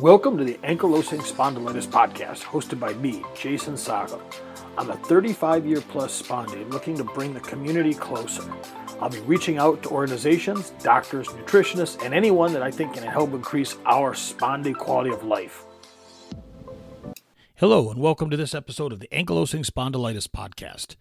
Welcome to the Ankylosing Spondylitis Podcast, hosted by me, Jason Saga. I'm a 35 year plus spondy looking to bring the community closer. I'll be reaching out to organizations, doctors, nutritionists, and anyone that I think can help increase our spondy quality of life. Hello, and welcome to this episode of the Ankylosing Spondylitis Podcast.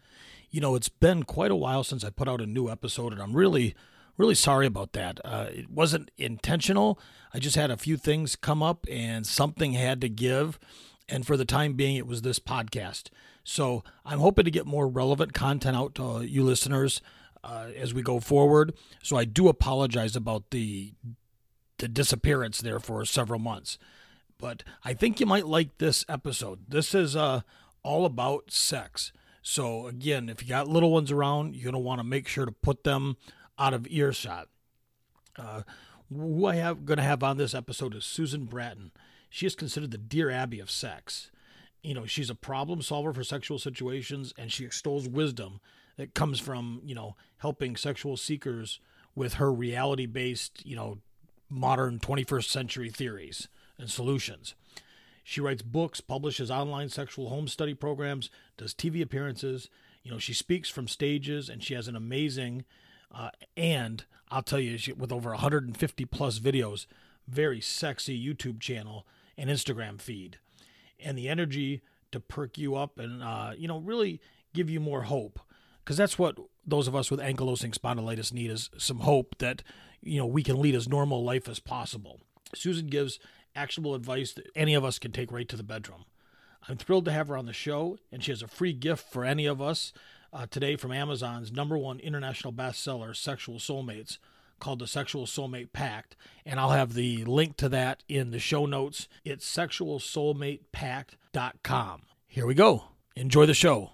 You know, it's been quite a while since I put out a new episode, and I'm really really sorry about that. Uh, it wasn't intentional. I just had a few things come up and something had to give. And for the time being, it was this podcast. So I'm hoping to get more relevant content out to you listeners uh, as we go forward. So I do apologize about the the disappearance there for several months. But I think you might like this episode. This is uh, all about sex. So again, if you got little ones around, you're gonna want to make sure to put them out of earshot. Uh, who I have going to have on this episode is Susan Bratton. She is considered the Dear Abby of sex. You know, she's a problem solver for sexual situations, and she extols wisdom that comes from you know helping sexual seekers with her reality-based, you know, modern 21st century theories and solutions. She writes books, publishes online sexual home study programs, does TV appearances. You know, she speaks from stages, and she has an amazing uh, and I'll tell you, with over 150 plus videos, very sexy YouTube channel and Instagram feed, and the energy to perk you up and uh, you know really give you more hope, because that's what those of us with ankylosing spondylitis need is some hope that you know we can lead as normal life as possible. Susan gives actionable advice that any of us can take right to the bedroom. I'm thrilled to have her on the show, and she has a free gift for any of us uh, today from Amazon's number one international bestseller, Sexual Soulmates, called the Sexual Soulmate Pact. And I'll have the link to that in the show notes. It's sexualsoulmatepact.com. Here we go. Enjoy the show.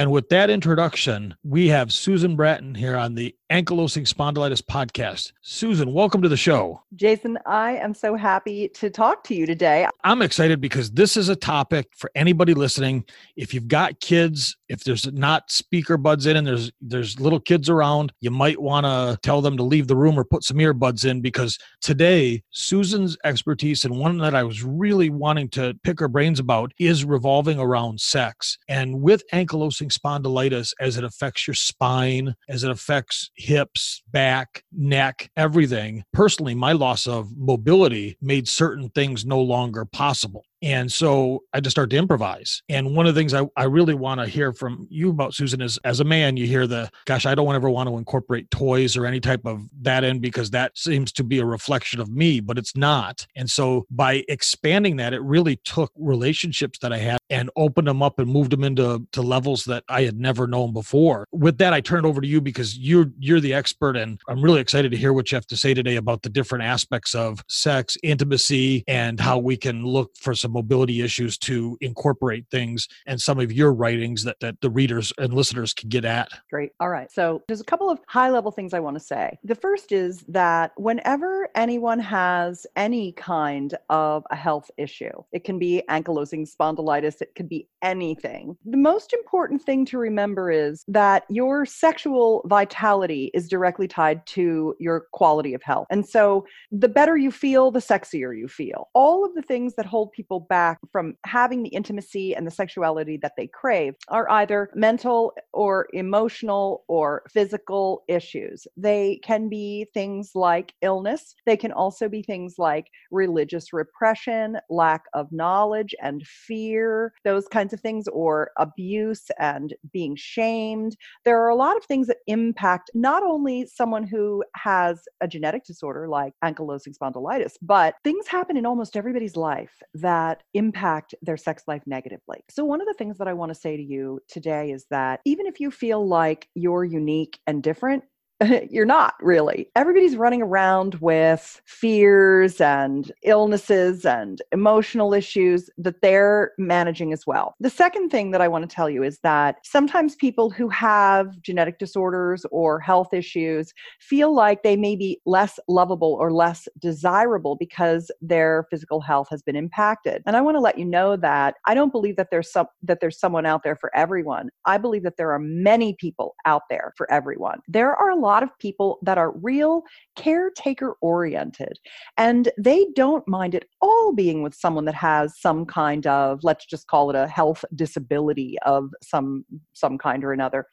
And with that introduction, we have Susan Bratton here on the Ankylosing Spondylitis podcast. Susan, welcome to the show. Jason, I am so happy to talk to you today. I'm excited because this is a topic for anybody listening. If you've got kids, if there's not speaker buds in and there's there's little kids around, you might want to tell them to leave the room or put some earbuds in because today Susan's expertise and one that I was really wanting to pick her brains about is revolving around sex. And with ankylosing spondylitis as it affects your spine, as it affects hips, back, neck, everything. Personally, my loss of mobility made certain things no longer possible. And so I just start to improvise. And one of the things I, I really want to hear from you about, Susan, is as a man, you hear the, gosh, I don't ever want to incorporate toys or any type of that in because that seems to be a reflection of me, but it's not. And so by expanding that, it really took relationships that I had and opened them up and moved them into to levels that I had never known before. With that, I turn it over to you because you're you're the expert, and I'm really excited to hear what you have to say today about the different aspects of sex, intimacy, and how we can look for some mobility issues to incorporate things and some of your writings that, that the readers and listeners can get at. Great. All right. So there's a couple of high level things I want to say. The first is that whenever anyone has any kind of a health issue, it can be ankylosing spondylitis, it could be anything. The most important thing to remember is that your sexual vitality is directly tied to your quality of health. And so the better you feel, the sexier you feel. All of the things that hold people back from having the intimacy and the sexuality that they crave are either mental or emotional or physical issues. They can be things like illness, they can also be things like religious repression, lack of knowledge and fear, those kinds of things, or abuse and being shamed. There are a lot of things that impact not only someone who has a genetic disorder like ankylosing spondylitis, but things happen in almost everybody's life that impact their sex life negatively. So, one of the things that I want to say to you today is that even if you feel like you're unique and different, you're not really. Everybody's running around with fears and illnesses and emotional issues that they're managing as well. The second thing that I want to tell you is that sometimes people who have genetic disorders or health issues feel like they may be less lovable or less desirable because their physical health has been impacted. And I want to let you know that I don't believe that there's some that there's someone out there for everyone. I believe that there are many people out there for everyone. There are a lot lot of people that are real caretaker oriented and they don't mind at all being with someone that has some kind of let's just call it a health disability of some some kind or another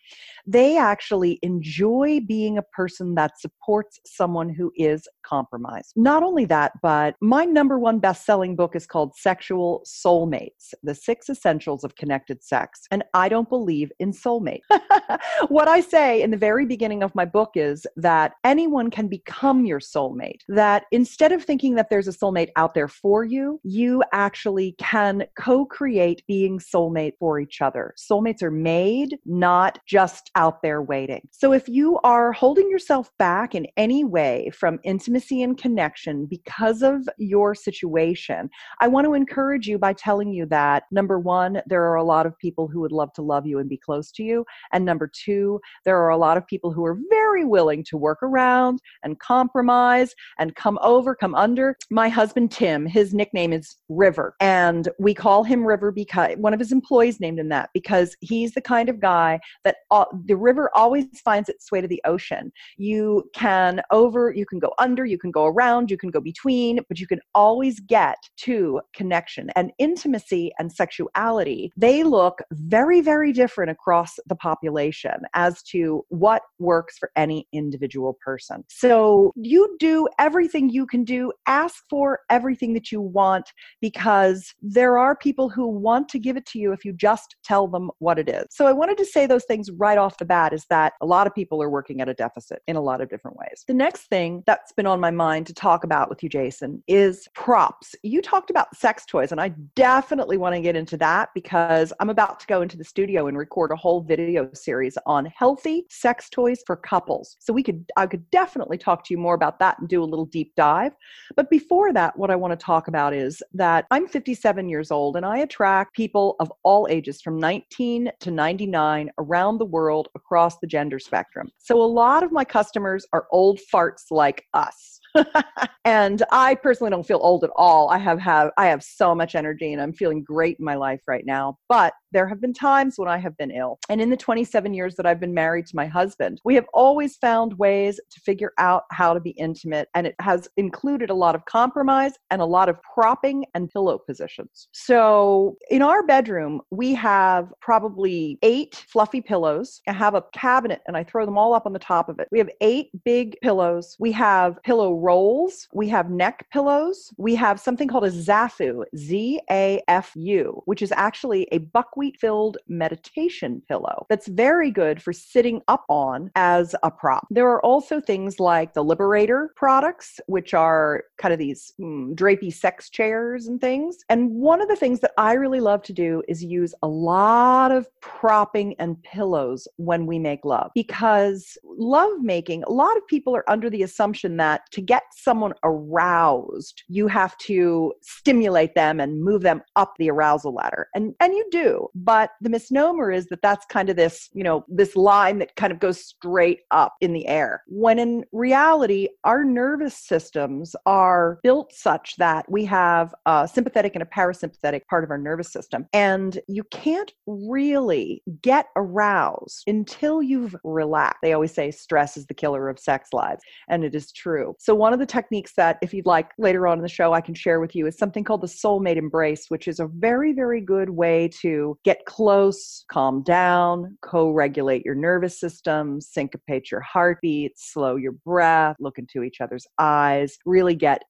they actually enjoy being a person that supports someone who is compromised. Not only that, but my number one best selling book is called Sexual Soulmates The Six Essentials of Connected Sex. And I don't believe in soulmate. what I say in the very beginning of my book is that anyone can become your soulmate, that instead of thinking that there's a soulmate out there for you, you actually can co create being soulmate for each other. Soulmates are made, not just out there waiting. So if you are holding yourself back in any way from intimacy and connection because of your situation, I want to encourage you by telling you that number one, there are a lot of people who would love to love you and be close to you. And number two, there are a lot of people who are very willing to work around and compromise and come over, come under. My husband, Tim, his nickname is River. And we call him River because one of his employees named him that because he's the kind of guy that uh, the river always finds its way to the ocean. You can over, you can go under, you can go around, you can go between, but you can always get to connection and intimacy and sexuality. They look very, very different across the population as to what works for any individual person. So you do everything you can do, ask for everything that you want because there are people who want to give it to you if you just tell them what it is. So I wanted to say those things right off the bat is that a lot of people are working at a deficit in a lot of different ways. The next thing that's been on my mind to talk about with you, Jason, is props. You talked about sex toys, and I definitely want to get into that because I'm about to go into the studio and record a whole video series on healthy sex toys for couples. So we could I could definitely talk to you more about that and do a little deep dive. But before that, what I want to talk about is that I'm 57 years old and I attract people of all ages from 19 to 99 around the world across the gender spectrum. So a lot of my customers are old farts like us. and I personally don't feel old at all. I have have I have so much energy and I'm feeling great in my life right now. But there have been times when I have been ill. And in the 27 years that I've been married to my husband, we have always found ways to figure out how to be intimate. And it has included a lot of compromise and a lot of propping and pillow positions. So in our bedroom, we have probably eight fluffy pillows. I have a cabinet and I throw them all up on the top of it. We have eight big pillows. We have pillow rolls. We have neck pillows. We have something called a Zafu, Z A F U, which is actually a buckwheat filled meditation pillow that's very good for sitting up on as a prop. There are also things like the Liberator products, which are kind of these mm, drapey sex chairs and things. And one of the things that I really love to do is use a lot of propping and pillows when we make love because love making, a lot of people are under the assumption that to get someone aroused, you have to stimulate them and move them up the arousal ladder. And and you do. But the misnomer is that that's kind of this, you know, this line that kind of goes straight up in the air. When in reality, our nervous systems are built such that we have a sympathetic and a parasympathetic part of our nervous system. And you can't really get aroused until you've relaxed. They always say stress is the killer of sex lives, and it is true. So one of the techniques that, if you'd like later on in the show, I can share with you is something called the soulmate embrace, which is a very, very good way to get close, calm down, co regulate your nervous system, syncopate your heartbeat, slow your breath, look into each other's eyes, really get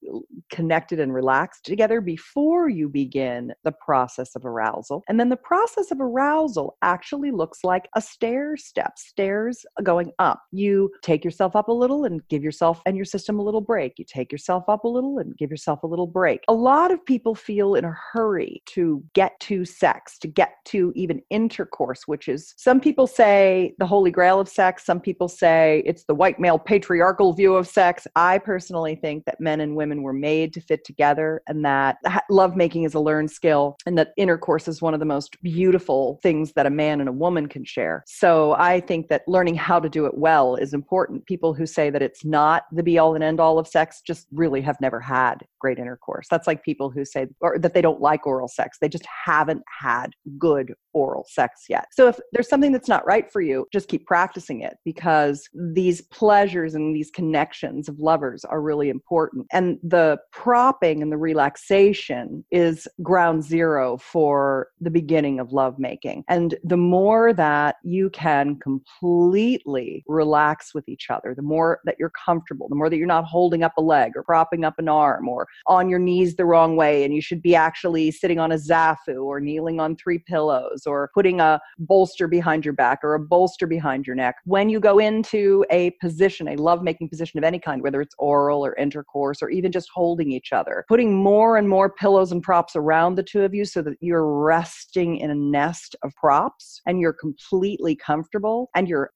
connected and relaxed together before you begin the process of arousal. And then the process of arousal actually looks like a stair step, stairs going up. You take yourself up a little and give yourself and your system a little break. You take yourself up a little and give yourself a little break. A lot of people feel in a hurry to get to sex, to get to even intercourse, which is some people say the holy grail of sex, some people say it's the white male patriarchal view of sex. I personally think that men and women were made to fit together and that lovemaking is a learned skill and that intercourse is one of the most beautiful things that a man and a woman can share. So I think that learning how to do it well is important. People who say that it's not the be all and end all all of sex just really have never had great intercourse. That's like people who say or that they don't like oral sex. They just haven't had good oral sex yet. So if there's something that's not right for you, just keep practicing it because these pleasures and these connections of lovers are really important. And the propping and the relaxation is ground zero for the beginning of lovemaking. And the more that you can completely relax with each other, the more that you're comfortable, the more that you're not holding up a leg or propping up an arm or on your knees the wrong way and you should be actually sitting on a zafu or kneeling on three pillows or putting a bolster behind your back or a bolster behind your neck. When you go into a position, a lovemaking position of any kind, whether it's oral or intercourse or even just holding each other, putting more and more pillows and props around the two of you so that you're resting in a nest of props and you're completely comfortable and you're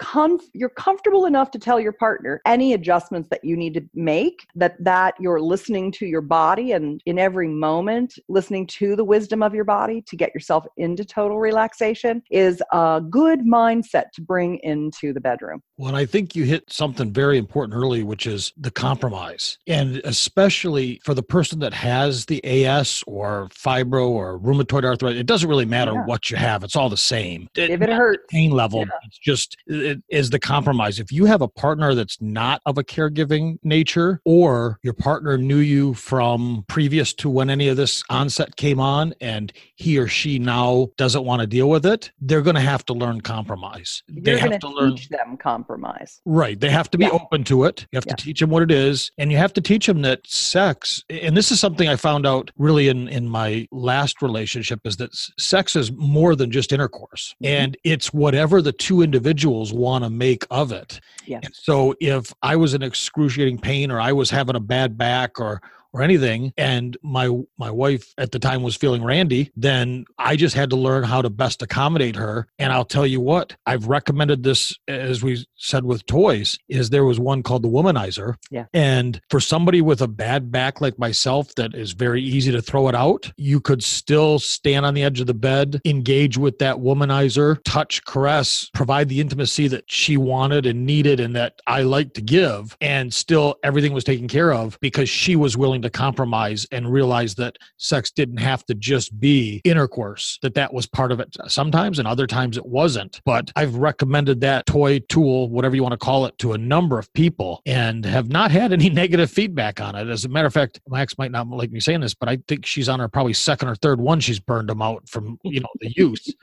you're comfortable enough to tell your partner any adjustments that you need to make that that you're listening to your body and in every moment listening to the wisdom of your body to get yourself into total relaxation is a good mindset to bring into the bedroom. Well, I think you hit something very important early, which is the compromise. And especially for the person that has the AS or fibro or rheumatoid arthritis, it doesn't really matter Yeah. what you have. It's all the same. If it hurts, pain level, Yeah. it's just it is the compromise. If you have a partner that's not of a caregiving nature, or your partner knew you from previous to when any of this onset came on, and he or she now doesn't want to deal with it, they're going to have to learn compromise. they you're have going to to learn teach them compromise. Right. They have to be Yeah. open to it. You have Yeah. to teach them what it is. And you have to teach them that sex, and this is something I found out really in, in my last relationship, is that sex is more than just intercourse. Mhm. And it's whatever the two individuals want to make of it. Yes. And so if I was in excruciating pain or I was having a bad back or or anything and my my wife at the time was feeling randy then i just had to learn how to best accommodate her and i'll tell you what i've recommended this as we said with toys is there was one called the womanizer Yeah. and for somebody with a bad back like myself that is very easy to throw it out you could still stand on the edge of the bed engage with that womanizer touch caress provide the intimacy that she wanted and needed and that i like to give and still everything was taken care of because she was willing to compromise and realize that sex didn't have to just be intercourse that that was part of it. Sometimes and other times it wasn't but i've recommended that toy tool whatever you want to call it to a number of people and have not had any negative feedback on it. As a matter of fact my ex might not like me saying this but i think she's on her probably second or third one she's burned them out from you know the use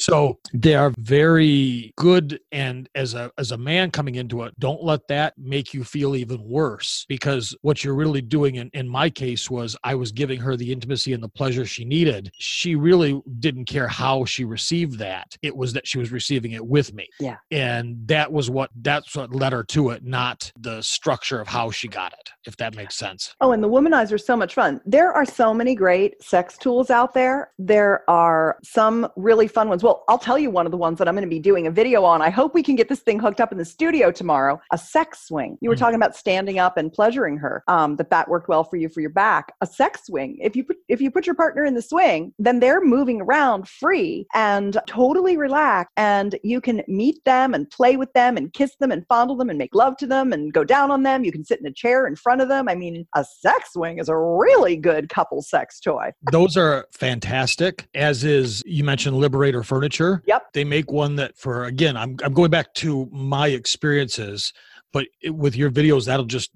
so they are very good and as a as a man coming into it don't let that make you feel even worse because what you're really doing in, in my case was i was giving her the intimacy and the pleasure she needed she really didn't care how she received that it was that she was receiving it with me Yeah. and that was what that's what led her to it not the structure of how she got it if that makes sense Oh, and the womanizer is so much fun. There are so many great sex tools out there. There are some really fun ones. Well, I'll tell you one of the ones that I'm going to be doing a video on. I hope we can get this thing hooked up in the studio tomorrow. A sex swing. You were Mm. talking about standing up and pleasuring her. Um, that that worked well for you for your back. A sex swing. If you put if you put your partner in the swing, then they're moving around free and totally relaxed, and you can meet them and play with them and kiss them and fondle them and make love to them and go down on them. You can sit in a chair in front of them. I mean, a sex swing is a really good couple sex toy. those are fantastic as is you mentioned liberator furniture Yep. they make one that for again i'm, I'm going back to my experiences but it, with your videos that'll just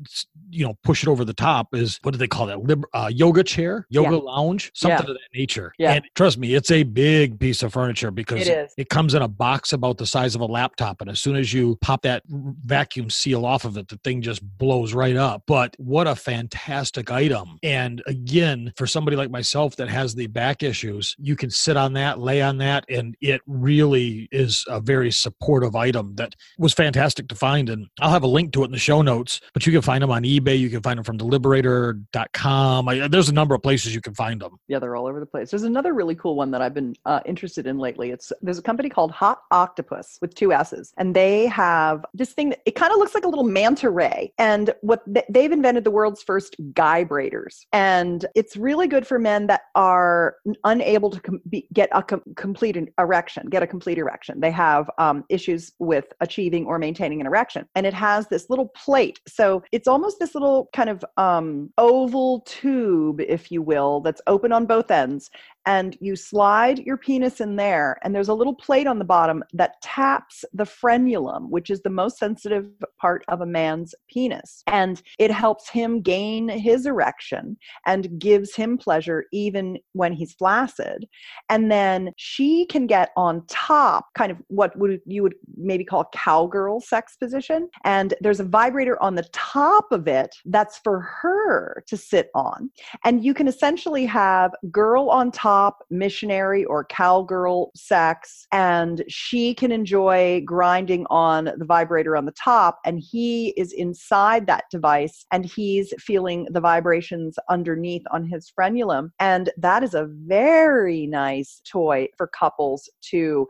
you know push it over the top is what do they call that? Lib- uh, yoga chair? Yoga lounge? Something Yeah. of that nature. Yeah. and trust me it's a big piece of furniture because It it comes in a box about the size of a laptop and as soon as you pop that vacuum seal off of it the thing just blows right up. But what a fantastic item. And again for somebody like myself that has the back issues you can sit on that lay on that and it really is a very supportive item that was fantastic to find and i'll have a link to it in the show notes but you can find them on ebay you can find them from deliberator.com I, there's a number of places you can find them Yeah, they're all over the place. There's another really cool one that I've been uh, interested in lately. It's there's a company called Hot Octopuss with two S's, and they have this thing. That, it kind of looks like a little manta ray, and what th- they've invented the world's first guybrators, and it's really good for men that are unable to com- be, get a com- complete erection, get a complete erection. They have um, issues with achieving or maintaining an erection, and it has has this little plate. So it's almost this little kind of um, oval tube, if you will, that's open on both ends and you slide your penis in there and there's a little plate on the bottom that taps the frenulum which is the most sensitive part of a man's penis. And it helps him gain his erection and gives him pleasure even when he's flaccid. And then she can get on top kind of what would you would maybe call cowgirl sex position. And there's a vibrator on the top of it that's for her to sit on. And you can essentially have girl on top missionary or cowgirl sex and she can enjoy grinding on the vibrator on the top and he is inside that device and he's feeling the vibrations underneath on his frenulum and that is a very nice toy for couples to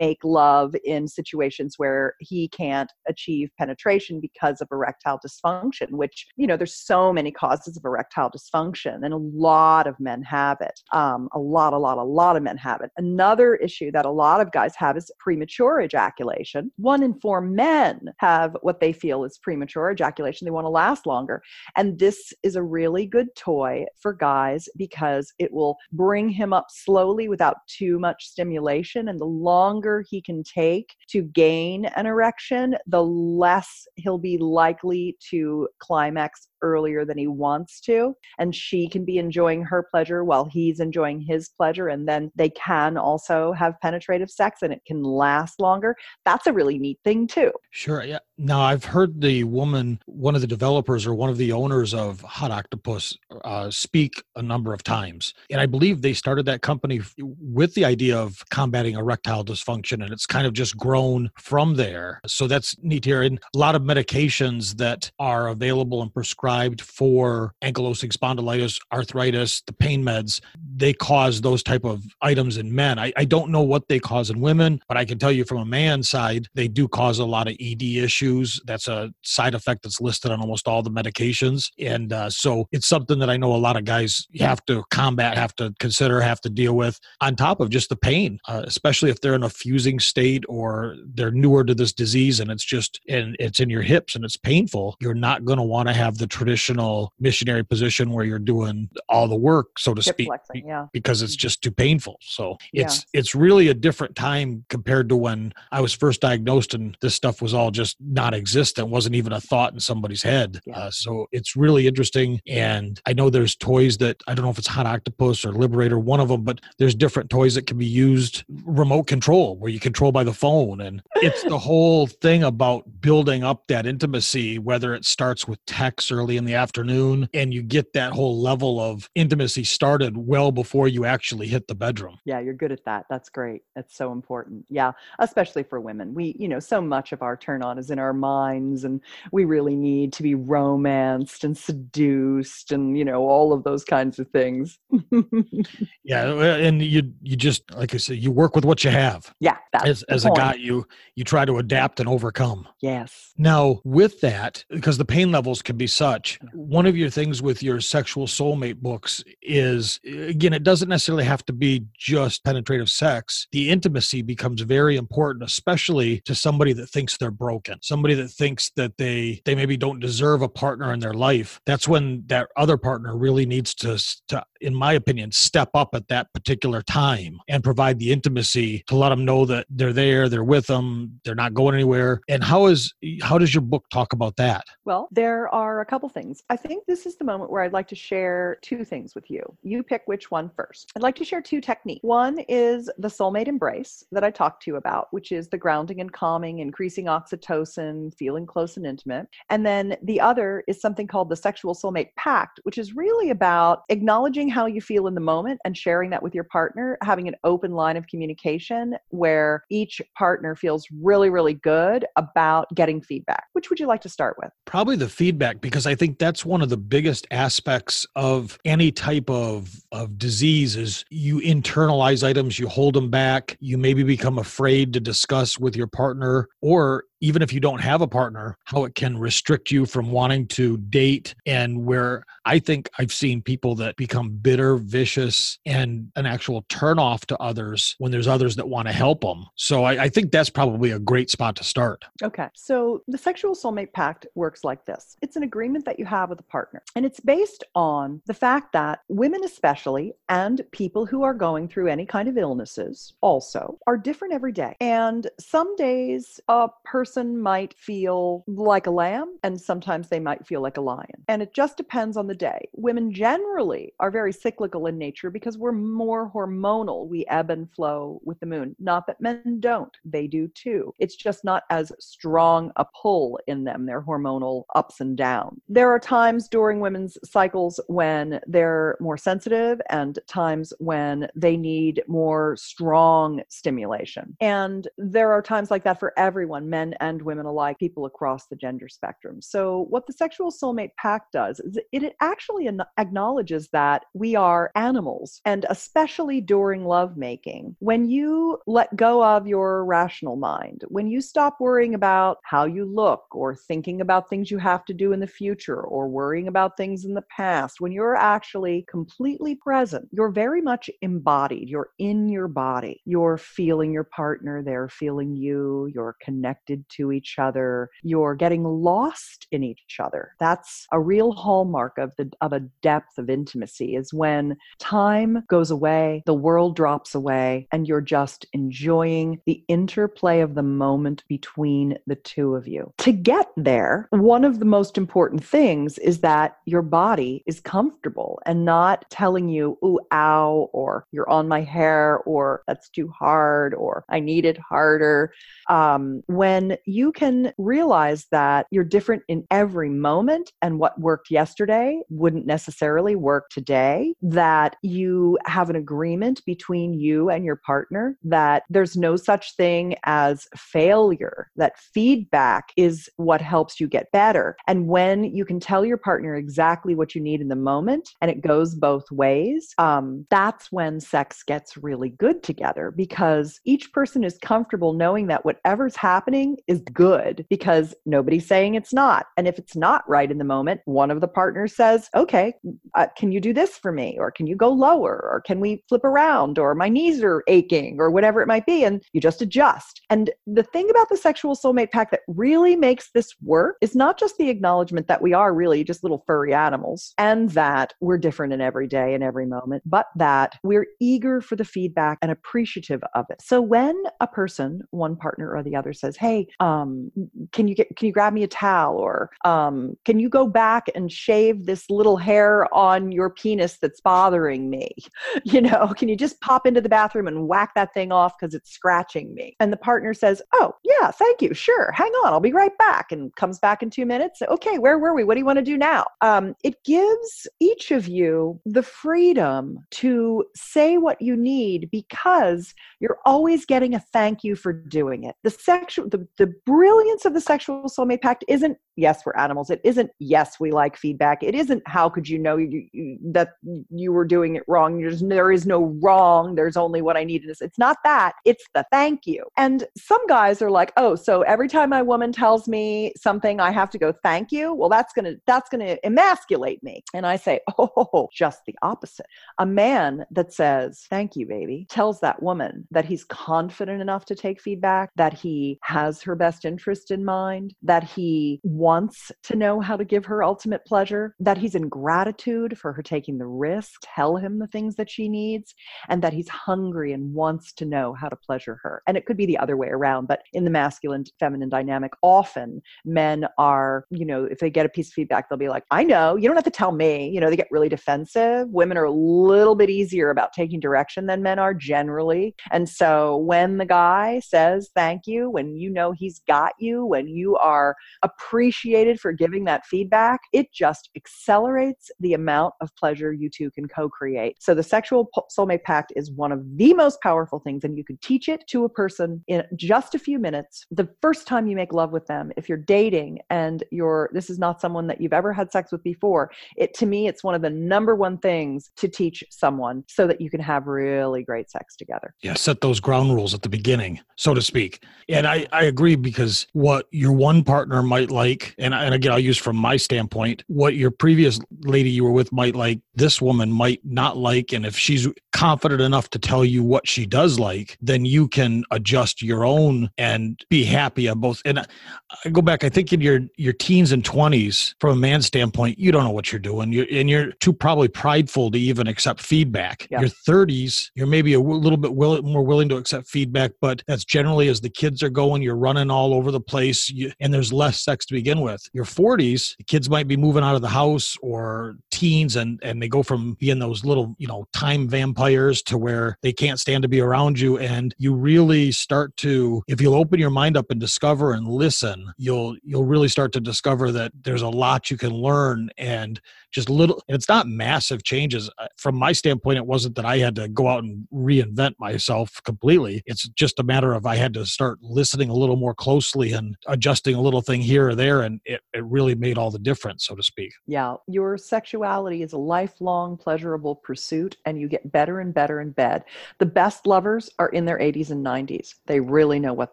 make love in situations where he can't achieve penetration because of erectile dysfunction which you know there's so many causes of erectile dysfunction and a lot of men have it. Um, a lot, a lot, a lot of men have it. Another issue that a lot of guys have is premature ejaculation. One in four men have what they feel is premature ejaculation. They want to last longer. And this is a really good toy for guys because it will bring him up slowly without too much stimulation. And the longer he can take to gain an erection, the less he'll be likely to climax earlier than he wants to. And she can be enjoying her pleasure while he's enjoying his pleasure. And then they can also have penetrative sex and it can last longer. That's a really neat thing, too. Sure. Yeah. Now, I've heard the woman, one of the developers or one of the owners of Hot Octopuss, uh, speak a number of times. And I believe they started that company with the idea of combating erectile dysfunction. And it's kind of just grown from there. So that's neat here. And a lot of medications that are available and prescribed for ankylosing spondylitis, arthritis, the pain meds, they cause those type of items in men. I, I don't know what they cause in women, but I can tell you from a man's side, they do cause a lot of ED issues. That's a side effect that's listed on almost all the medications. And uh, so it's something that I know a lot of guys have to combat, have to consider, have to deal with, on top of just the pain, uh, especially if they're in a fusing state or they're newer to this disease and it's just, and it's in your hips and it's painful. You're not going to want to have the traditional missionary position where you're doing all the work, so to speak, flexing, yeah. because it's just too painful. So it's, Yeah. it's really a different time compared to when I was first diagnosed and this stuff was all just non-existent wasn't even a thought in somebody's head Yeah. uh, so it's really interesting and i know there's toys that i don't know if it's hot octopuss or liberator one of them but there's different toys that can be used remote control where you control by the phone and it's the whole thing about building up that intimacy whether it starts with text early in the afternoon and you get that whole level of intimacy started well before you actually hit the bedroom Yeah, you're good at that. That's great. That's so important. Yeah, especially for women. We, you know, so much of our turn on is in our minds, and we really need to be romanced and seduced and, you know, all of those kinds of things. yeah and you you just like i said you work with what you have yeah, that's as, as a guy you you try to adapt and overcome Yes. now with that because the pain levels can be such one of your things with your sexual soulmate books is again it doesn't necessarily have to be just penetrative sex. The intimacy becomes very important especially to somebody that thinks they're broken somebody that thinks that they they maybe don't deserve a partner in their life. That's when that other partner really needs to, to in my opinion step up at that particular time and provide the intimacy to let them know that they're there they're with them they're not going anywhere. And how is how does your book talk about that? Well, there are a couple things. I think this is the moment where I'd like to share two things with you. You pick which one first. I'd like to share two techniques. One is the soulmate embrace that I talked to you about, which is the grounding and calming, increasing oxytocin, feeling close and intimate. And then the other is something called the sexual soulmate pact, which is really about acknowledging how you feel in the moment and sharing that with your partner, having an open line of communication where each partner feels really, really good about getting feedback. Which would you like to start with? probably the feedback because i think that's one of the biggest aspects of any type of of disease is you internalize items you hold them back you maybe become afraid to discuss with your partner or even if you don't have a partner, how it can restrict you from wanting to date and where I think I've seen people that become bitter, vicious, and an actual turnoff to others when there's others that want to help them. So I, I think that's probably a great spot to start. Okay. So the sexual soulmate pact works like this it's an agreement that you have with a partner, and it's based on the fact that women, especially, and people who are going through any kind of illnesses also are different every day. And some days a person might feel like a lamb, and sometimes they might feel like a lion. And it just depends on the day. Women generally are very cyclical in nature because we're more hormonal. We ebb and flow with the moon. Not that men don't, they do too. It's just not as strong a pull in them, their hormonal ups and downs. There are times during women's cycles when they're more sensitive and times when they need more strong stimulation. And there are times like that for everyone, men and women alike, people across the gender spectrum. So, what the Sexual Soulmate Pact does is it actually acknowledges that we are animals, and especially during lovemaking, when you let go of your rational mind, when you stop worrying about how you look or thinking about things you have to do in the future or worrying about things in the past, when you're actually completely present, you're very much embodied. You're in your body. You're feeling your partner, they're feeling you, you're connected to each other, you're getting lost in each other. That's a real hallmark of the of a depth of intimacy is when time goes away, the world drops away, and you're just enjoying the interplay of the moment between the two of you. To get there, one of the most important things is that your body is comfortable and not telling you, ooh, ow, or you're on my hair, or that's too hard, or I need it harder. Um, when you can realize that you're different in every moment and what worked yesterday wouldn't necessarily work today, that you have an agreement between you and your partner that there's no such thing as failure, that feedback is what helps you get better. And when you can tell your partner exactly what you need in the moment and it goes both ways, um, that's when sex gets really good together because each person is comfortable knowing that whatever's happening is good because nobody's saying it's not. And if it's not right in the moment, one of the partners says, okay, uh, can you do this for me? Or can you go lower? Or can we flip around? Or my knees are aching or whatever it might be. And you just adjust. And the thing about the sexual soulmate pact that really makes this work is not just the acknowledgement that we are really just little furry animals and that we're different in every day and every moment, but that we're eager for the feedback and appreciative of it. So when a person, one partner or the other says, Hey, um, can you get, can you grab me a towel? Or um, can you go back and shave this little hair on your penis that's bothering me? You know, can you just pop into the bathroom and whack that thing off because it's scratching me? And the partner says, Oh, yeah, thank you. Sure. Hang on. I'll be right back. And comes back in two minutes. Okay, where were we? What do you want to do now? Um, it gives each of you the freedom to say what you need because you're always getting a thank you for doing it. The sexual, the, the brilliance of the sexual soulmate pact isn't yes, we're animals. It isn't yes, we like feedback. It isn't how could you know you, you, that you were doing it wrong. There's, there is no wrong. There's only what I need. needed. It's not that. It's the thank you. And some guys are like, oh, so every time my woman tells me something, I have to go thank you. Well, that's gonna that's gonna emasculate me. And I say, oh, just the opposite. A man that says thank you, baby, tells that woman that he's confident enough to take feedback, that he has her best interest in mind, that he wants to know how to give her ultimate pleasure, that he's in gratitude for her taking the risk, tell him the things that she needs, and that he's hungry and wants to know how to pleasure her. And it could be the other way around, but in the masculine feminine dynamic, often men are, you know, if they get a piece of feedback, they'll be like, I know, you don't have to tell me. You know, they get really defensive. Women are a little bit easier about taking direction than men are generally. And so when the guy says thank you, when you know he's got you, when you are appreciated for giving that feedback, it just accelerates the amount of pleasure you two can co create. So, the sexual soulmate pact is one of the most powerful things, and you could teach it to a person in just a few minutes. The first time you make love with them, if you're dating and you're, this is not someone that you've ever had sex with before, it to me, it's one of the number one things to teach someone so that you can have really great sex together. Yeah, set those ground rules at the beginning, so to speak. And I, I agree because what your one partner might like, and, and again, I'll use from my standpoint, what your previous lady you were with might like, this woman might not like. And if she's confident enough to tell you what she does like, then you can adjust your own and be happy on both. And I go back, I think in your, your teens and 20s, from a man's standpoint, you don't know what you're doing. You're, and you're too probably prideful to even accept feedback. Yeah. Your 30s, you're maybe a w- little bit will, more willing to accept feedback, but that's generally as the kids are going, you're running all over the place you, and there's less sex to begin with. Your 40s, the kids might be moving out of the house or teens and, and they go from being those little, you know, time vampires to where they can't stand to be around you. And you really start to, if you'll open your mind up and discover and listen, you'll, you'll really start to discover that there's a lot you can learn and just little and it's not massive changes. From my standpoint it wasn't that i had to go out and reinvent myself completely. It's just a matter of i had to start listening a little more closely and adjusting a little thing here or there and it, it really made all the difference so to speak. Yeah your sexuality is a lifelong pleasurable pursuit and you get better and better in bed. The best lovers are in their 80s and 90s they really know what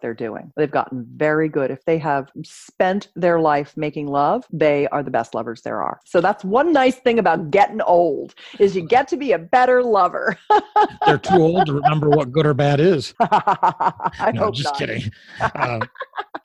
they're doing. They've gotten very good. If they have spent their life making love they are the best lovers there are. So that's one nice thing about getting old is you get to be a better lover. They're too old to remember what good or bad is. I no, just not. kidding. Uh,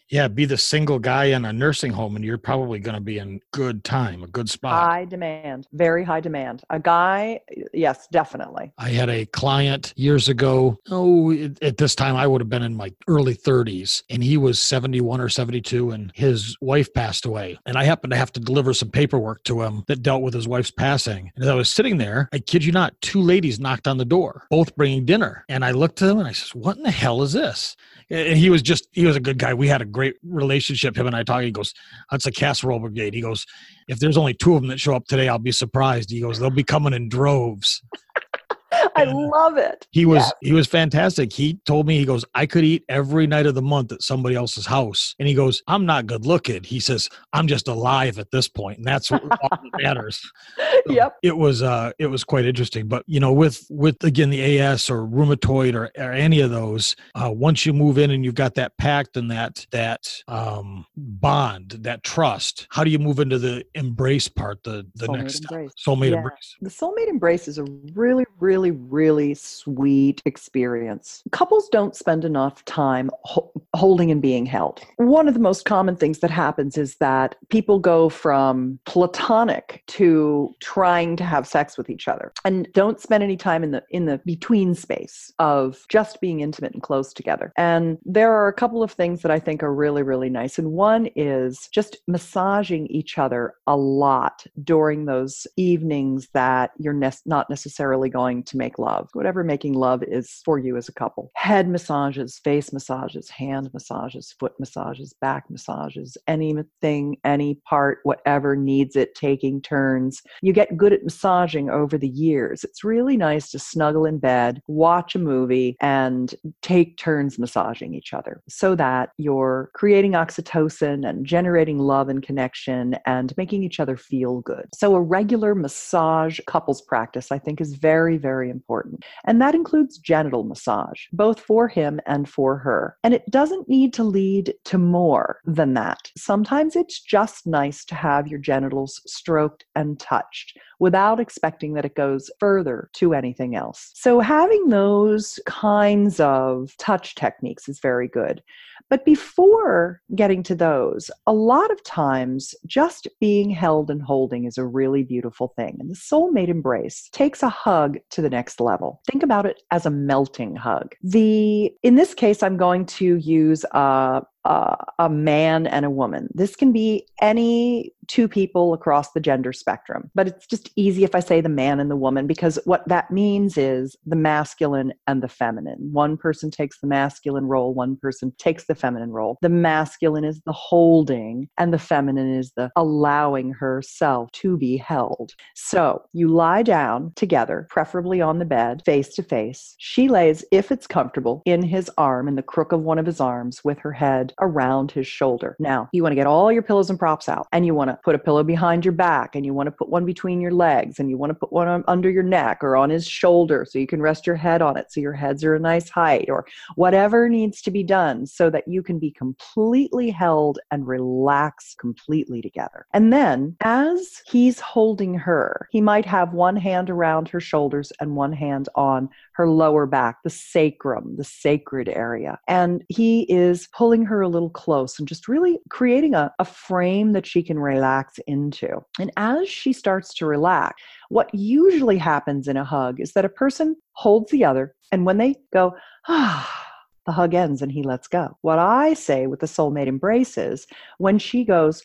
yeah, be the single guy in a nursing home, and you're probably going to be in good time, a good spot. High demand, very high demand. A guy, yes, definitely. I had a client years ago. Oh, at this time I would have been in my early 30s, and he was 71 or 72, and his wife passed away. And I happened to have to deliver some paperwork to him that dealt with his wife's passing. And as I was sitting there, I kid you not, two ladies knocked on the door, both bringing dinner. And I looked to them and I said, "What in the hell is this?" and he was just he was a good guy. We had a great relationship. Him and I talk. He goes, "That's a casserole brigade." He goes, "If there's only two of them that show up today, I'll be surprised." He goes, "They'll be coming in droves." I love it. He was he was fantastic. He told me he goes, I could eat every night of the month at somebody else's house. And he goes, I'm not good looking. He says, I'm just alive at this point, and that's what matters. So yep. It was uh it was quite interesting. But you know, with with again the AS or rheumatoid or, or any of those, uh, once you move in and you've got that pact and that that um bond, that trust, how do you move into the embrace part, the the Soulmate next embrace. Soulmate Yeah. embrace. The soulmate embrace is a really, really, really really sweet experience. Couples don't spend enough time ho- holding and being held. One of the most common things that happens is that people go from platonic to trying to have sex with each other and don't spend any time in the in the between space of just being intimate and close together. And there are a couple of things that I think are really, really nice. And one is just massaging each other a lot during those evenings that you're ne- not necessarily going to make love, whatever making love is for you as a couple. Head massages, face massages, hand massages, foot massages, back massages, anything, any part, whatever needs it, taking turns. You get good at massaging over the years. It's really nice to snuggle in bed, watch a movie, and take turns massaging each other so that you're creating oxytocin and generating love and connection and making each other feel good. So, a regular massage couples practice, I think, is very, very important. And that includes genital massage, both for him and for her. And it doesn't need to lead to more than that. Sometimes it's just nice to have your genitals stroked and touched without expecting that it goes further to anything else. So, having those kinds of touch techniques is very good. But before getting to those, a lot of times just being held and holding is a really beautiful thing. And the soulmate embrace takes a hug to the next level. Think about it as a melting hug. The in this case, I'm going to use a uh, a man and a woman. This can be any two people across the gender spectrum, but it's just easy if I say the man and the woman because what that means is the masculine and the feminine. One person takes the masculine role, one person takes the feminine role. The masculine is the holding, and the feminine is the allowing herself to be held. So you lie down together, preferably on the bed, face to face. She lays, if it's comfortable, in his arm, in the crook of one of his arms, with her head around his shoulder. Now, you want to get all your pillows and props out and you want to put a pillow behind your back and you want to put one between your legs and you want to put one on, under your neck or on his shoulder so you can rest your head on it so your heads are a nice height or whatever needs to be done so that you can be completely held and relax completely together. And then as he's holding her, he might have one hand around her shoulders and one hand on her lower back, the sacrum, the sacred area. And he is pulling her a little close and just really creating a, a frame that she can relax into. And as she starts to relax, what usually happens in a hug is that a person holds the other, and when they go, ah, the hug ends and he lets go. What I say with the soulmate embrace is when she goes,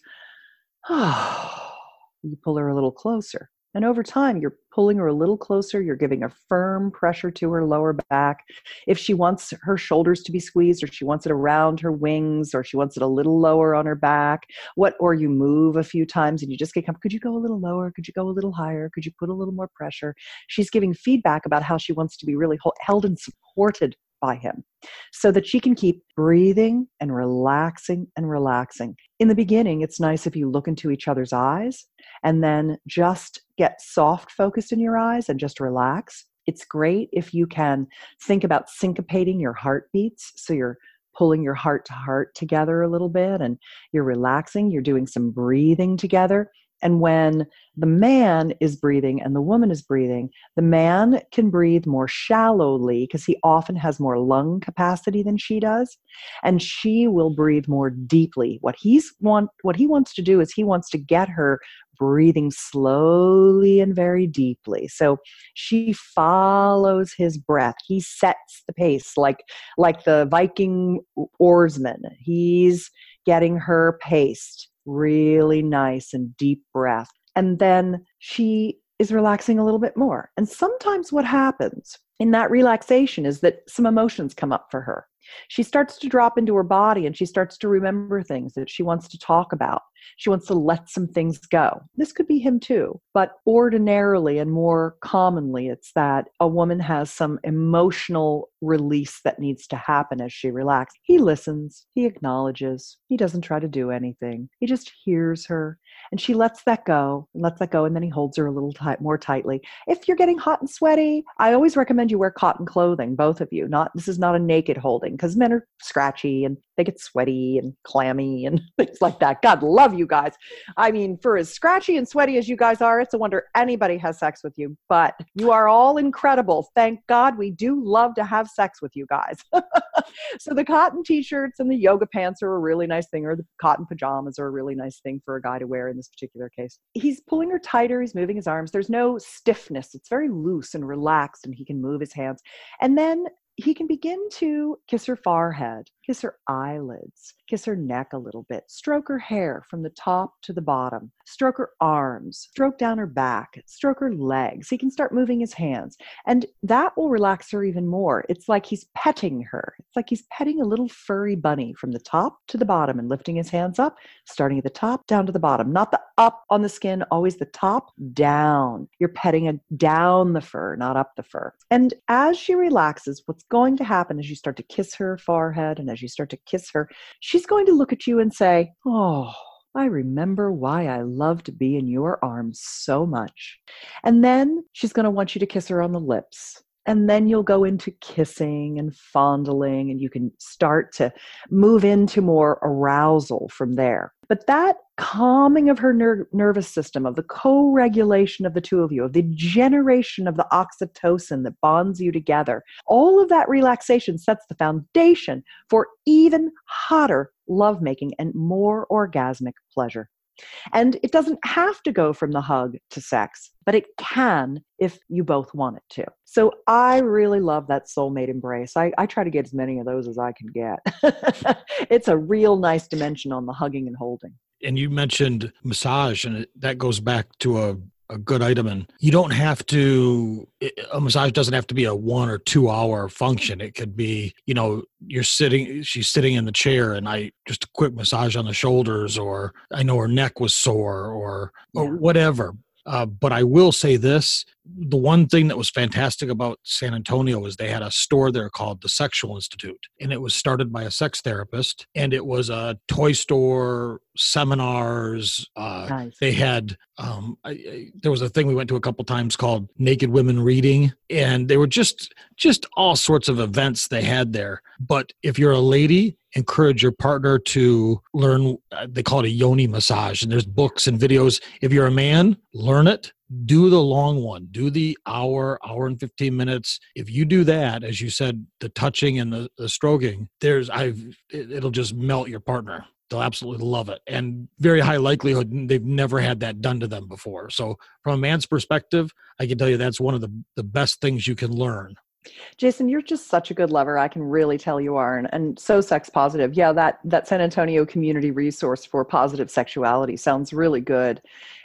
ah, you pull her a little closer. And over time, you're pulling her a little closer. You're giving a firm pressure to her lower back. If she wants her shoulders to be squeezed, or she wants it around her wings, or she wants it a little lower on her back, what, or you move a few times and you just get come, could you go a little lower? Could you go a little higher? Could you put a little more pressure? She's giving feedback about how she wants to be really held and supported by him so that she can keep breathing and relaxing and relaxing. In the beginning, it's nice if you look into each other's eyes and then just get soft focused in your eyes and just relax. It's great if you can think about syncopating your heartbeats. So you're pulling your heart to heart together a little bit and you're relaxing, you're doing some breathing together. And when the man is breathing and the woman is breathing, the man can breathe more shallowly because he often has more lung capacity than she does. And she will breathe more deeply. What he's want what he wants to do is he wants to get her breathing slowly and very deeply. So she follows his breath. He sets the pace like like the Viking oarsman. He's getting her paced really nice and deep breath. And then she is relaxing a little bit more. And sometimes what happens in that relaxation is that some emotions come up for her. She starts to drop into her body and she starts to remember things that she wants to talk about. She wants to let some things go. This could be him too, but ordinarily and more commonly, it's that a woman has some emotional release that needs to happen as she relaxes. He listens, he acknowledges, he doesn't try to do anything. He just hears her and she lets that go and lets that go and then he holds her a little tight more tightly. If you're getting hot and sweaty, I always recommend you wear cotton clothing, both of you. Not this is not a naked holding because men are scratchy and they get sweaty and clammy and things like that. God love you guys. I mean, for as scratchy and sweaty as you guys are, it's a wonder anybody has sex with you. But you are all incredible. Thank God we do love to have sex with you guys. so the cotton t-shirts and the yoga pants are a really nice thing, or the cotton pajamas are a really nice thing for a guy to wear in this particular case. He's pulling her tighter, he's moving his arms. There's no stiffness. It's very loose and relaxed, and he can move his hands. And then he can begin to kiss her forehead, kiss her eyelids, kiss her neck a little bit, stroke her hair from the top to the bottom, stroke her arms, stroke down her back, stroke her legs. He can start moving his hands, and that will relax her even more. It's like he's petting her. It's like he's petting a little furry bunny from the top to the bottom and lifting his hands up, starting at the top down to the bottom, not the up on the skin, always the top down. You're petting a down the fur, not up the fur. And as she relaxes, what's going to happen as you start to kiss her forehead and as you start to kiss her, she's going to look at you and say, Oh, I remember why I love to be in your arms so much. And then she's going to want you to kiss her on the lips. And then you'll go into kissing and fondling, and you can start to move into more arousal from there. But that calming of her ner- nervous system, of the co regulation of the two of you, of the generation of the oxytocin that bonds you together, all of that relaxation sets the foundation for even hotter lovemaking and more orgasmic pleasure. And it doesn't have to go from the hug to sex, but it can if you both want it to. So I really love that soulmate embrace. I, I try to get as many of those as I can get. it's a real nice dimension on the hugging and holding. And you mentioned massage, and that goes back to a a good item and you don't have to a massage doesn't have to be a one or two hour function. It could be you know you're sitting she's sitting in the chair and i just a quick massage on the shoulders or i know her neck was sore or or whatever Uh, but I will say this the one thing that was fantastic about San Antonio is they had a store there called the Sexual Institute, and it was started by a sex therapist, and it was a toy store, seminars. Uh, nice. They had um, I, I, there was a thing we went to a couple times called Naked Women Reading, and they were just just all sorts of events they had there. But if you're a lady encourage your partner to learn uh, they call it a yoni massage. And there's books and videos. If you're a man learn it. Do the long one. Do the hour hour and 15 minutes. If you do that as you said the touching and the, the stroking there's i've it'll just melt your partner. They'll absolutely love it. And very high likelihood they've never had that done to them before. So from a man's perspective i can tell you that's one of the, the best things you can learn Jason, you're just such a good lover. I can really tell you are, and, and so sex positive. Yeah, that that San Antonio community resource for positive sexuality sounds really good.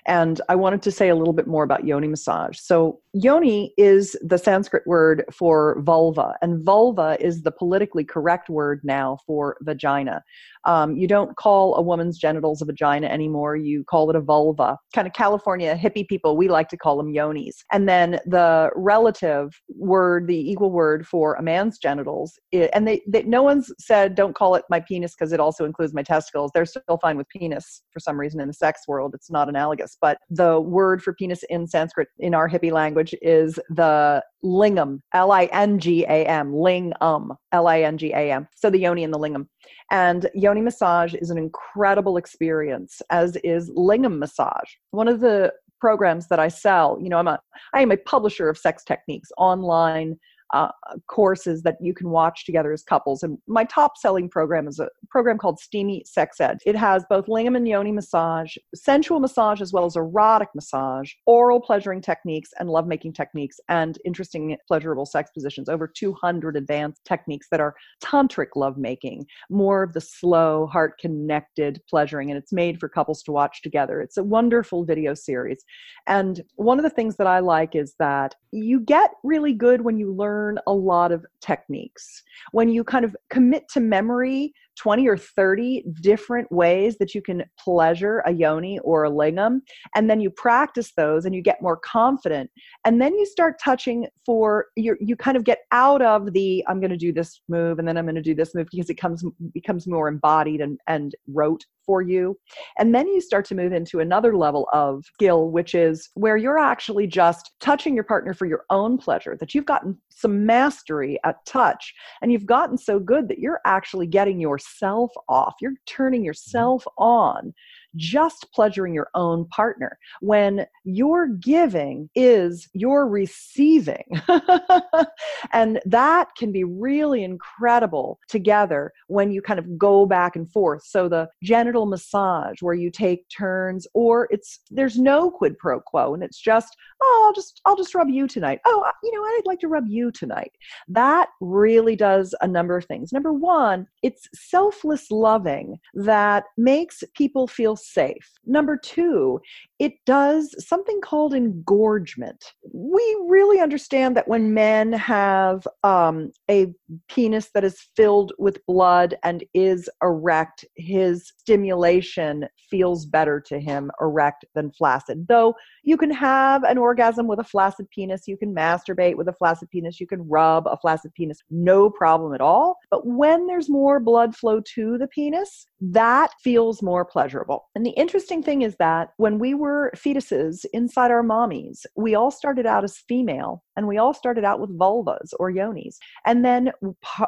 And I wanted to say a little bit more about yoni massage. So, yoni is the Sanskrit word for vulva, and vulva is the politically correct word now for vagina. Um, you don't call a woman's genitals a vagina anymore, you call it a vulva. Kind of California hippie people, we like to call them yonis. And then the relative word, the equal word for a man's genitals, it, and they, they, no one's said don't call it my penis because it also includes my testicles. They're still fine with penis for some reason in the sex world. It's not analogous but the word for penis in Sanskrit in our hippie language is the lingam, L I N G A M, lingam, L I N G A M. So the yoni and the lingam. And yoni massage is an incredible experience, as is lingam massage. One of the programs that I sell, you know, I'm a I am a publisher of sex techniques online uh, courses that you can watch together as couples. And my top selling program is a program called Steamy Sex Ed. It has both lingam and yoni massage, sensual massage, as well as erotic massage, oral pleasuring techniques, and lovemaking techniques, and interesting pleasurable sex positions. Over 200 advanced techniques that are tantric lovemaking, more of the slow, heart connected pleasuring. And it's made for couples to watch together. It's a wonderful video series. And one of the things that I like is that you get really good when you learn learn a lot of techniques. When you kind of commit to memory 20 or 30 different ways that you can pleasure a yoni or a lingam, and then you practice those and you get more confident, and then you start touching for you you kind of get out of the I'm going to do this move and then I'm going to do this move because it comes becomes more embodied and and rote for you. And then you start to move into another level of skill, which is where you're actually just touching your partner for your own pleasure, that you've gotten some mastery at touch and you've gotten so good that you're actually getting yourself off. You're turning mm-hmm. yourself on just pleasuring your own partner when your giving is your receiving. and that can be really incredible together when you kind of go back and forth. So the genital massage where you take turns or it's there's no quid pro quo and it's just oh I'll just I'll just rub you tonight. Oh, you know, I'd like to rub you tonight. That really does a number of things. Number 1, it's selfless loving that makes people feel safe. Number two, it does something called engorgement. We really understand that when men have um, a penis that is filled with blood and is erect, his stimulation feels better to him erect than flaccid. Though you can have an orgasm with a flaccid penis, you can masturbate with a flaccid penis, you can rub a flaccid penis, no problem at all. But when there's more blood flow to the penis, that feels more pleasurable. And the interesting thing is that when we were fetuses inside our mommies, we all started out as female and we all started out with vulvas or yonis. And then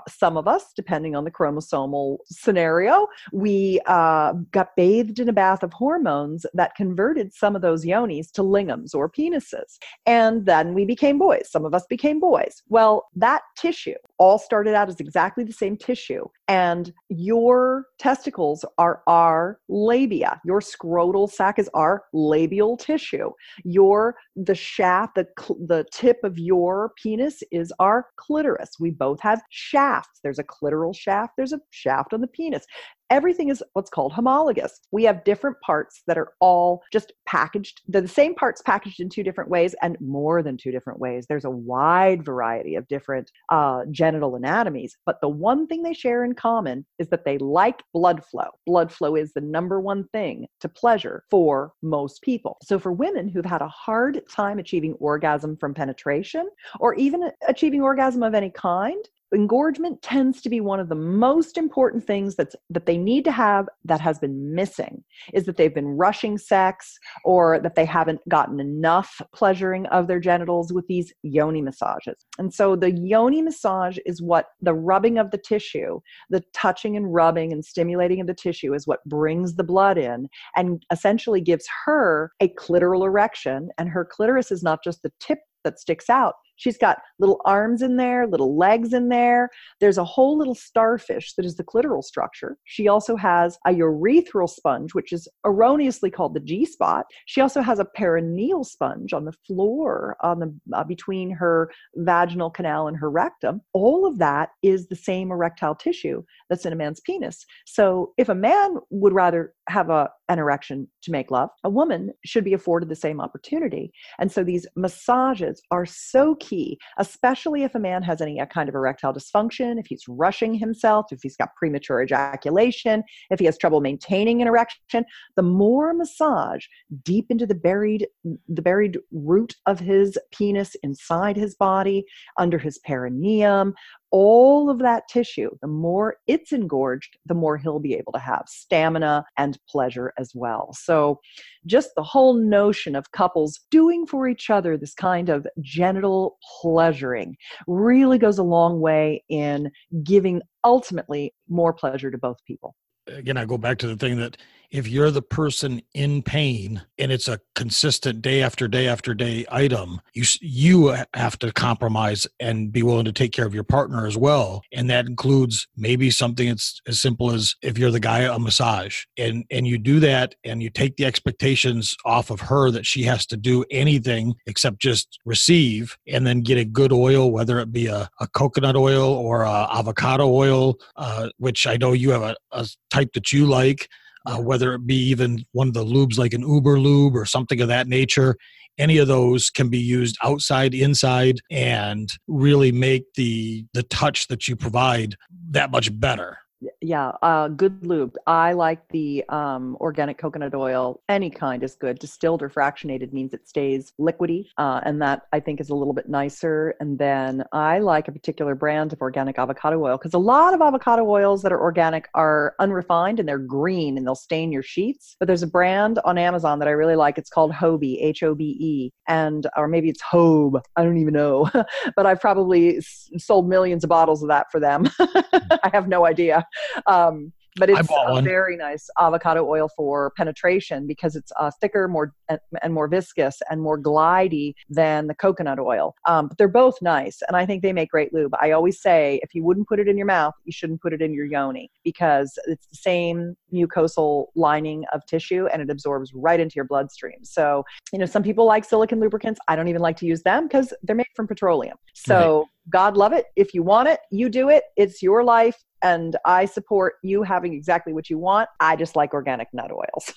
some of us, depending on the chromosomal scenario, we uh, got bathed in a bath of hormones that converted some of those yonis to lingams or penises. And then we became boys. Some of us became boys. Well, that tissue all started out as exactly the same tissue. And your testicles are our labia. Your scrotal sac is our labial tissue. Your the shaft, the the tip of your penis is our clitoris. We both have shafts. There's a clitoral shaft, there's a shaft on the penis. Everything is what's called homologous. We have different parts that are all just packaged. They're the same parts packaged in two different ways and more than two different ways. There's a wide variety of different uh, genital anatomies. But the one thing they share in common is that they like blood flow. Blood flow is the number one thing to pleasure for most people. So for women who've had a hard time achieving orgasm from penetration or even achieving orgasm of any kind, engorgement tends to be one of the most important things that's that they need to have that has been missing is that they've been rushing sex or that they haven't gotten enough pleasuring of their genitals with these yoni massages. And so the yoni massage is what the rubbing of the tissue the touching and rubbing and stimulating of the tissue is what brings the blood in and essentially gives her a clitoral erection. And her clitoris is not just the tip that sticks out She's got little arms in there, little legs in there. There's a whole little starfish that is the clitoral structure. She also has a urethral sponge, which is erroneously called the G spot. She also has a perineal sponge on the floor on the uh, between her vaginal canal and her rectum. All of that is the same erectile tissue that's in a man's penis. So if a man would rather have a an erection to make love, a woman should be afforded the same opportunity. And so these massages are so key key, especially if a man has any uh, kind of erectile dysfunction, if he's rushing himself, if he's got premature ejaculation, if he has trouble maintaining an erection. The more massage deep into the buried the buried root of his penis inside his body, under his perineum, all of that tissue, the more it's engorged, the more he'll be able to have stamina and pleasure as well. So, just the whole notion of couples doing for each other this kind of genital pleasuring really goes a long way in giving ultimately more pleasure to both people. Again, I go back to the thing that if you're the person in pain and it's a consistent day after day after day item you you have to compromise and be willing to take care of your partner as well. And that includes maybe something that's as simple as if you're the guy a massage and and you do that and you take the expectations off of her that she has to do anything except just receive and then get a good oil whether it be a, a coconut oil or avocado oil uh, which i know you have a, a type that you like uh, whether it be even one of the lubes like an Uber lube or something of that nature. Any of those can be used outside, inside, and really make the the touch that you provide that much better yeah uh, good lube i like the um, organic coconut oil. Any kind is good. Distilled or fractionated means it stays liquidy uh, and that i think is a little bit nicer. And then i like a particular brand of organic avocado oil because a lot of avocado oils that are organic are unrefined and they're green and they'll stain your sheets. But there's a brand on amazon that i really like. It's called hobe h-o-b-e and or maybe it's hobe. I don't even know. But i've probably s- sold millions of bottles of that for them. I have no idea um, but it's a very nice avocado oil for penetration because it's uh, thicker, more and more viscous and more glidey than the coconut oil. Um, but they're both nice, and I think they make great lube. I always say if you wouldn't put it in your mouth, you shouldn't put it in your yoni because it's the same mucosal lining of tissue and it absorbs right into your bloodstream. So you know, some people like silicon lubricants. I don't even like to use them because they're made from petroleum. So. Right. God love it. If you want it, you do it. It's your life and I support you having exactly what you want. I just like organic nut oils.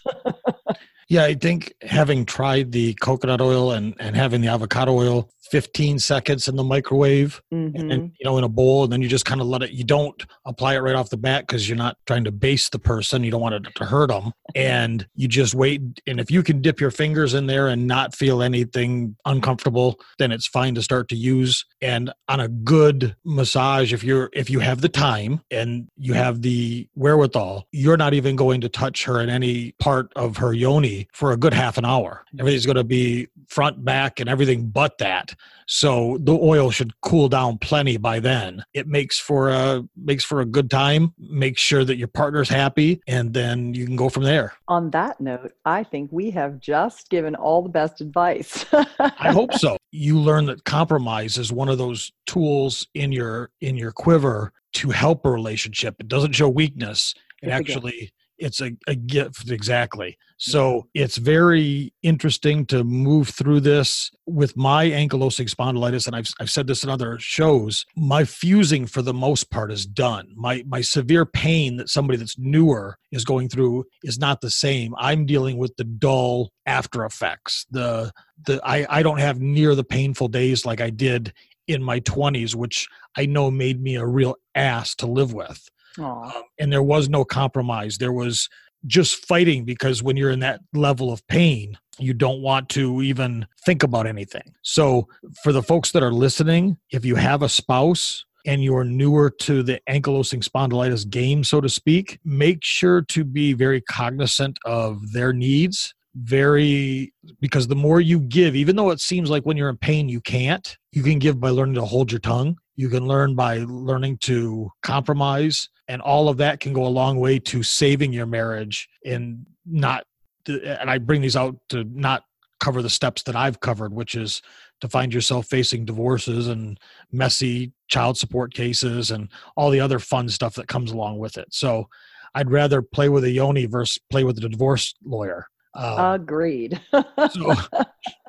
yeah, I think having tried the coconut oil and, and having the avocado oil, 15 seconds in the microwave mm-hmm. and you know in a bowl and then you just kind of let it you don't apply it right off the bat because you're not trying to base the person you don't want it to hurt them and you just wait and if you can dip your fingers in there and not feel anything uncomfortable then it's fine to start to use and on a good massage if you're if you have the time and you have the wherewithal you're not even going to touch her in any part of her yoni for a good half an hour everything's going to be front back and everything but that so the oil should cool down plenty by then. It makes for a makes for a good time. Make sure that your partner's happy, and then you can go from there. On that note, I think we have just given all the best advice. I hope so. You learn that compromise is one of those tools in your in your quiver to help a relationship. It doesn't show weakness. It actually it's a, a gift exactly. So it's very interesting to move through this with my ankylosing spondylitis and I've, I've said this in other shows my fusing for the most part is done. My my severe pain that somebody that's newer is going through is not the same. I'm dealing with the dull after effects. The the i i don't have near the painful days like i did in my 20s which i know made me a real ass to live with um, and there was no compromise. There was just fighting because when you're in that level of pain, you don't want to even think about anything. So, for the folks that are listening, if you have a spouse and you're newer to the ankylosing spondylitis game, so to speak, make sure to be very cognizant of their needs. Very, because the more you give, even though it seems like when you're in pain, you can't, you can give by learning to hold your tongue. You can learn by learning to compromise and all of that can go a long way to saving your marriage and not and i bring these out to not cover the steps that i've covered which is to find yourself facing divorces and messy child support cases and all the other fun stuff that comes along with it so i'd rather play with a yoni versus play with a divorce lawyer um, agreed. so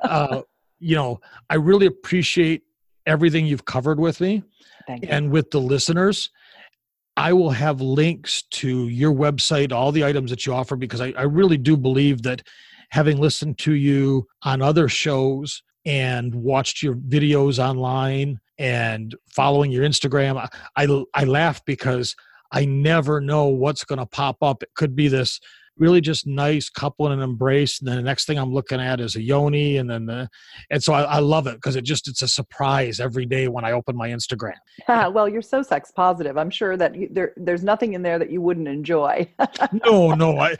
uh, you know i really appreciate everything you've covered with me. And with the listeners I will have links to your website, all the items that you offer, because I, I really do believe that having listened to you on other shows and watched your videos online and following your Instagram, I, I, I laugh because I never know what's going to pop up. It could be this really just nice couple and an embrace and then the next thing i'm looking at is a yoni and then the and so i, I love it because it just it's a surprise every day when i open my instagram. Well you're so sex positive. I'm sure that you, there there's nothing in there that you wouldn't enjoy. No no i,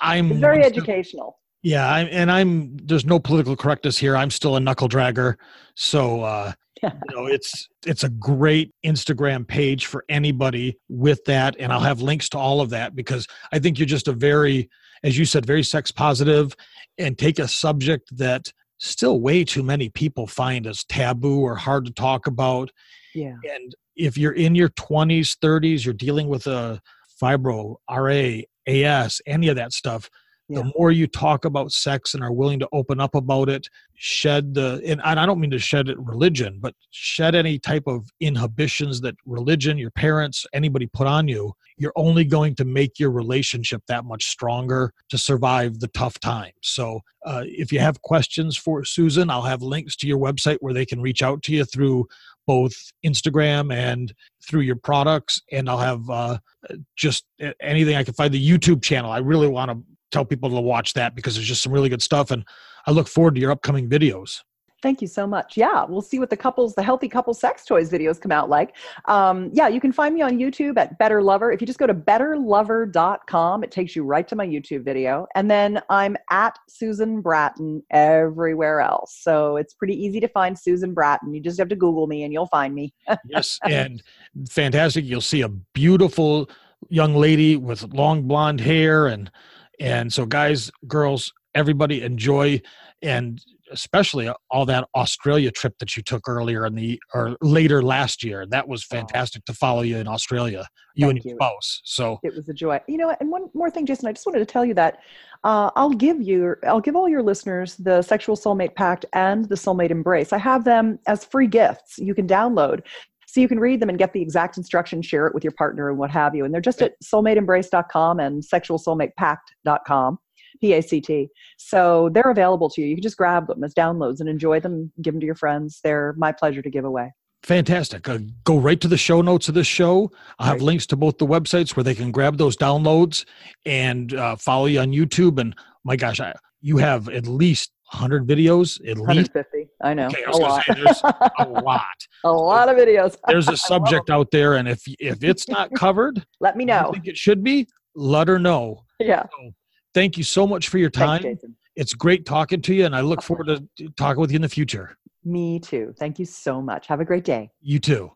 I am very educational. Yeah I'm, and i'm there's no political correctness here. I'm still a knuckle dragger. So uh you know it's it's a great instagram page for anybody with that and i'll have links to all of that because i think you're just a very as you said very sex positive and take a subject that still way too many people find as taboo or hard to talk about. Yeah. And if you're in your 20s 30s you're dealing with a fibro ra as any of that stuff yeah. the more you talk about sex and are willing to open up about it shed the and i don't mean to shed it religion but shed any type of inhibitions that religion your parents anybody put on you you're only going to make your relationship that much stronger to survive the tough times so uh, if you have questions for susan i'll have links to your website where they can reach out to you through both Instagram and through your products. And I'll have uh, just anything I can find. The YouTube channel. I really want to tell people to watch that because there's just some really good stuff. And I look forward to your upcoming videos. Thank you so much. Yeah, we'll see what the couples, the healthy couple sex toys videos come out like. Um, yeah, you can find me on YouTube at Better Lover. If you just go to betterlover.com, it takes you right to my YouTube video. And then I'm at Susan Bratton everywhere else. So it's pretty easy to find Susan Bratton. You just have to Google me and you'll find me. yes, and fantastic. You'll see a beautiful young lady with long blonde hair and and so, guys, girls, everybody enjoy and especially all that Australia trip that you took earlier in the or later last year. That was oh. fantastic oh. to follow you in Australia, you Thank and your you. spouse. So it was a joy. You know, and one more thing, Jason, I just wanted to tell you that uh, I'll give you, I'll give all your listeners the Sexual Soulmate Pact and the Soulmate Embrace. I have them as free gifts you can download. So you can read them and get the exact instructions, share it with your partner and what have you. And they're just at soulmateembrace.com and sexualsoulmatepact.com. P-A-C-T. So they're available to you. You can just grab them as downloads and enjoy them, give them to your friends. They're my pleasure to give away. Fantastic. Uh, go right to the show notes of this show. I have links to both the websites where they can grab those downloads and uh, follow you on YouTube. And my gosh, I, you have at least 100 videos at 150 least? i know. Okay, I a, lot. Say, there's a lot. A lot of videos. there's a subject out there and if if it's not covered let me know. I think it should be let her know. Yeah. So, thank you so much for your time. Thanks, it's great talking to you and i look forward to talking with you in the future. Me too. Thank you so much. Have a great day. You too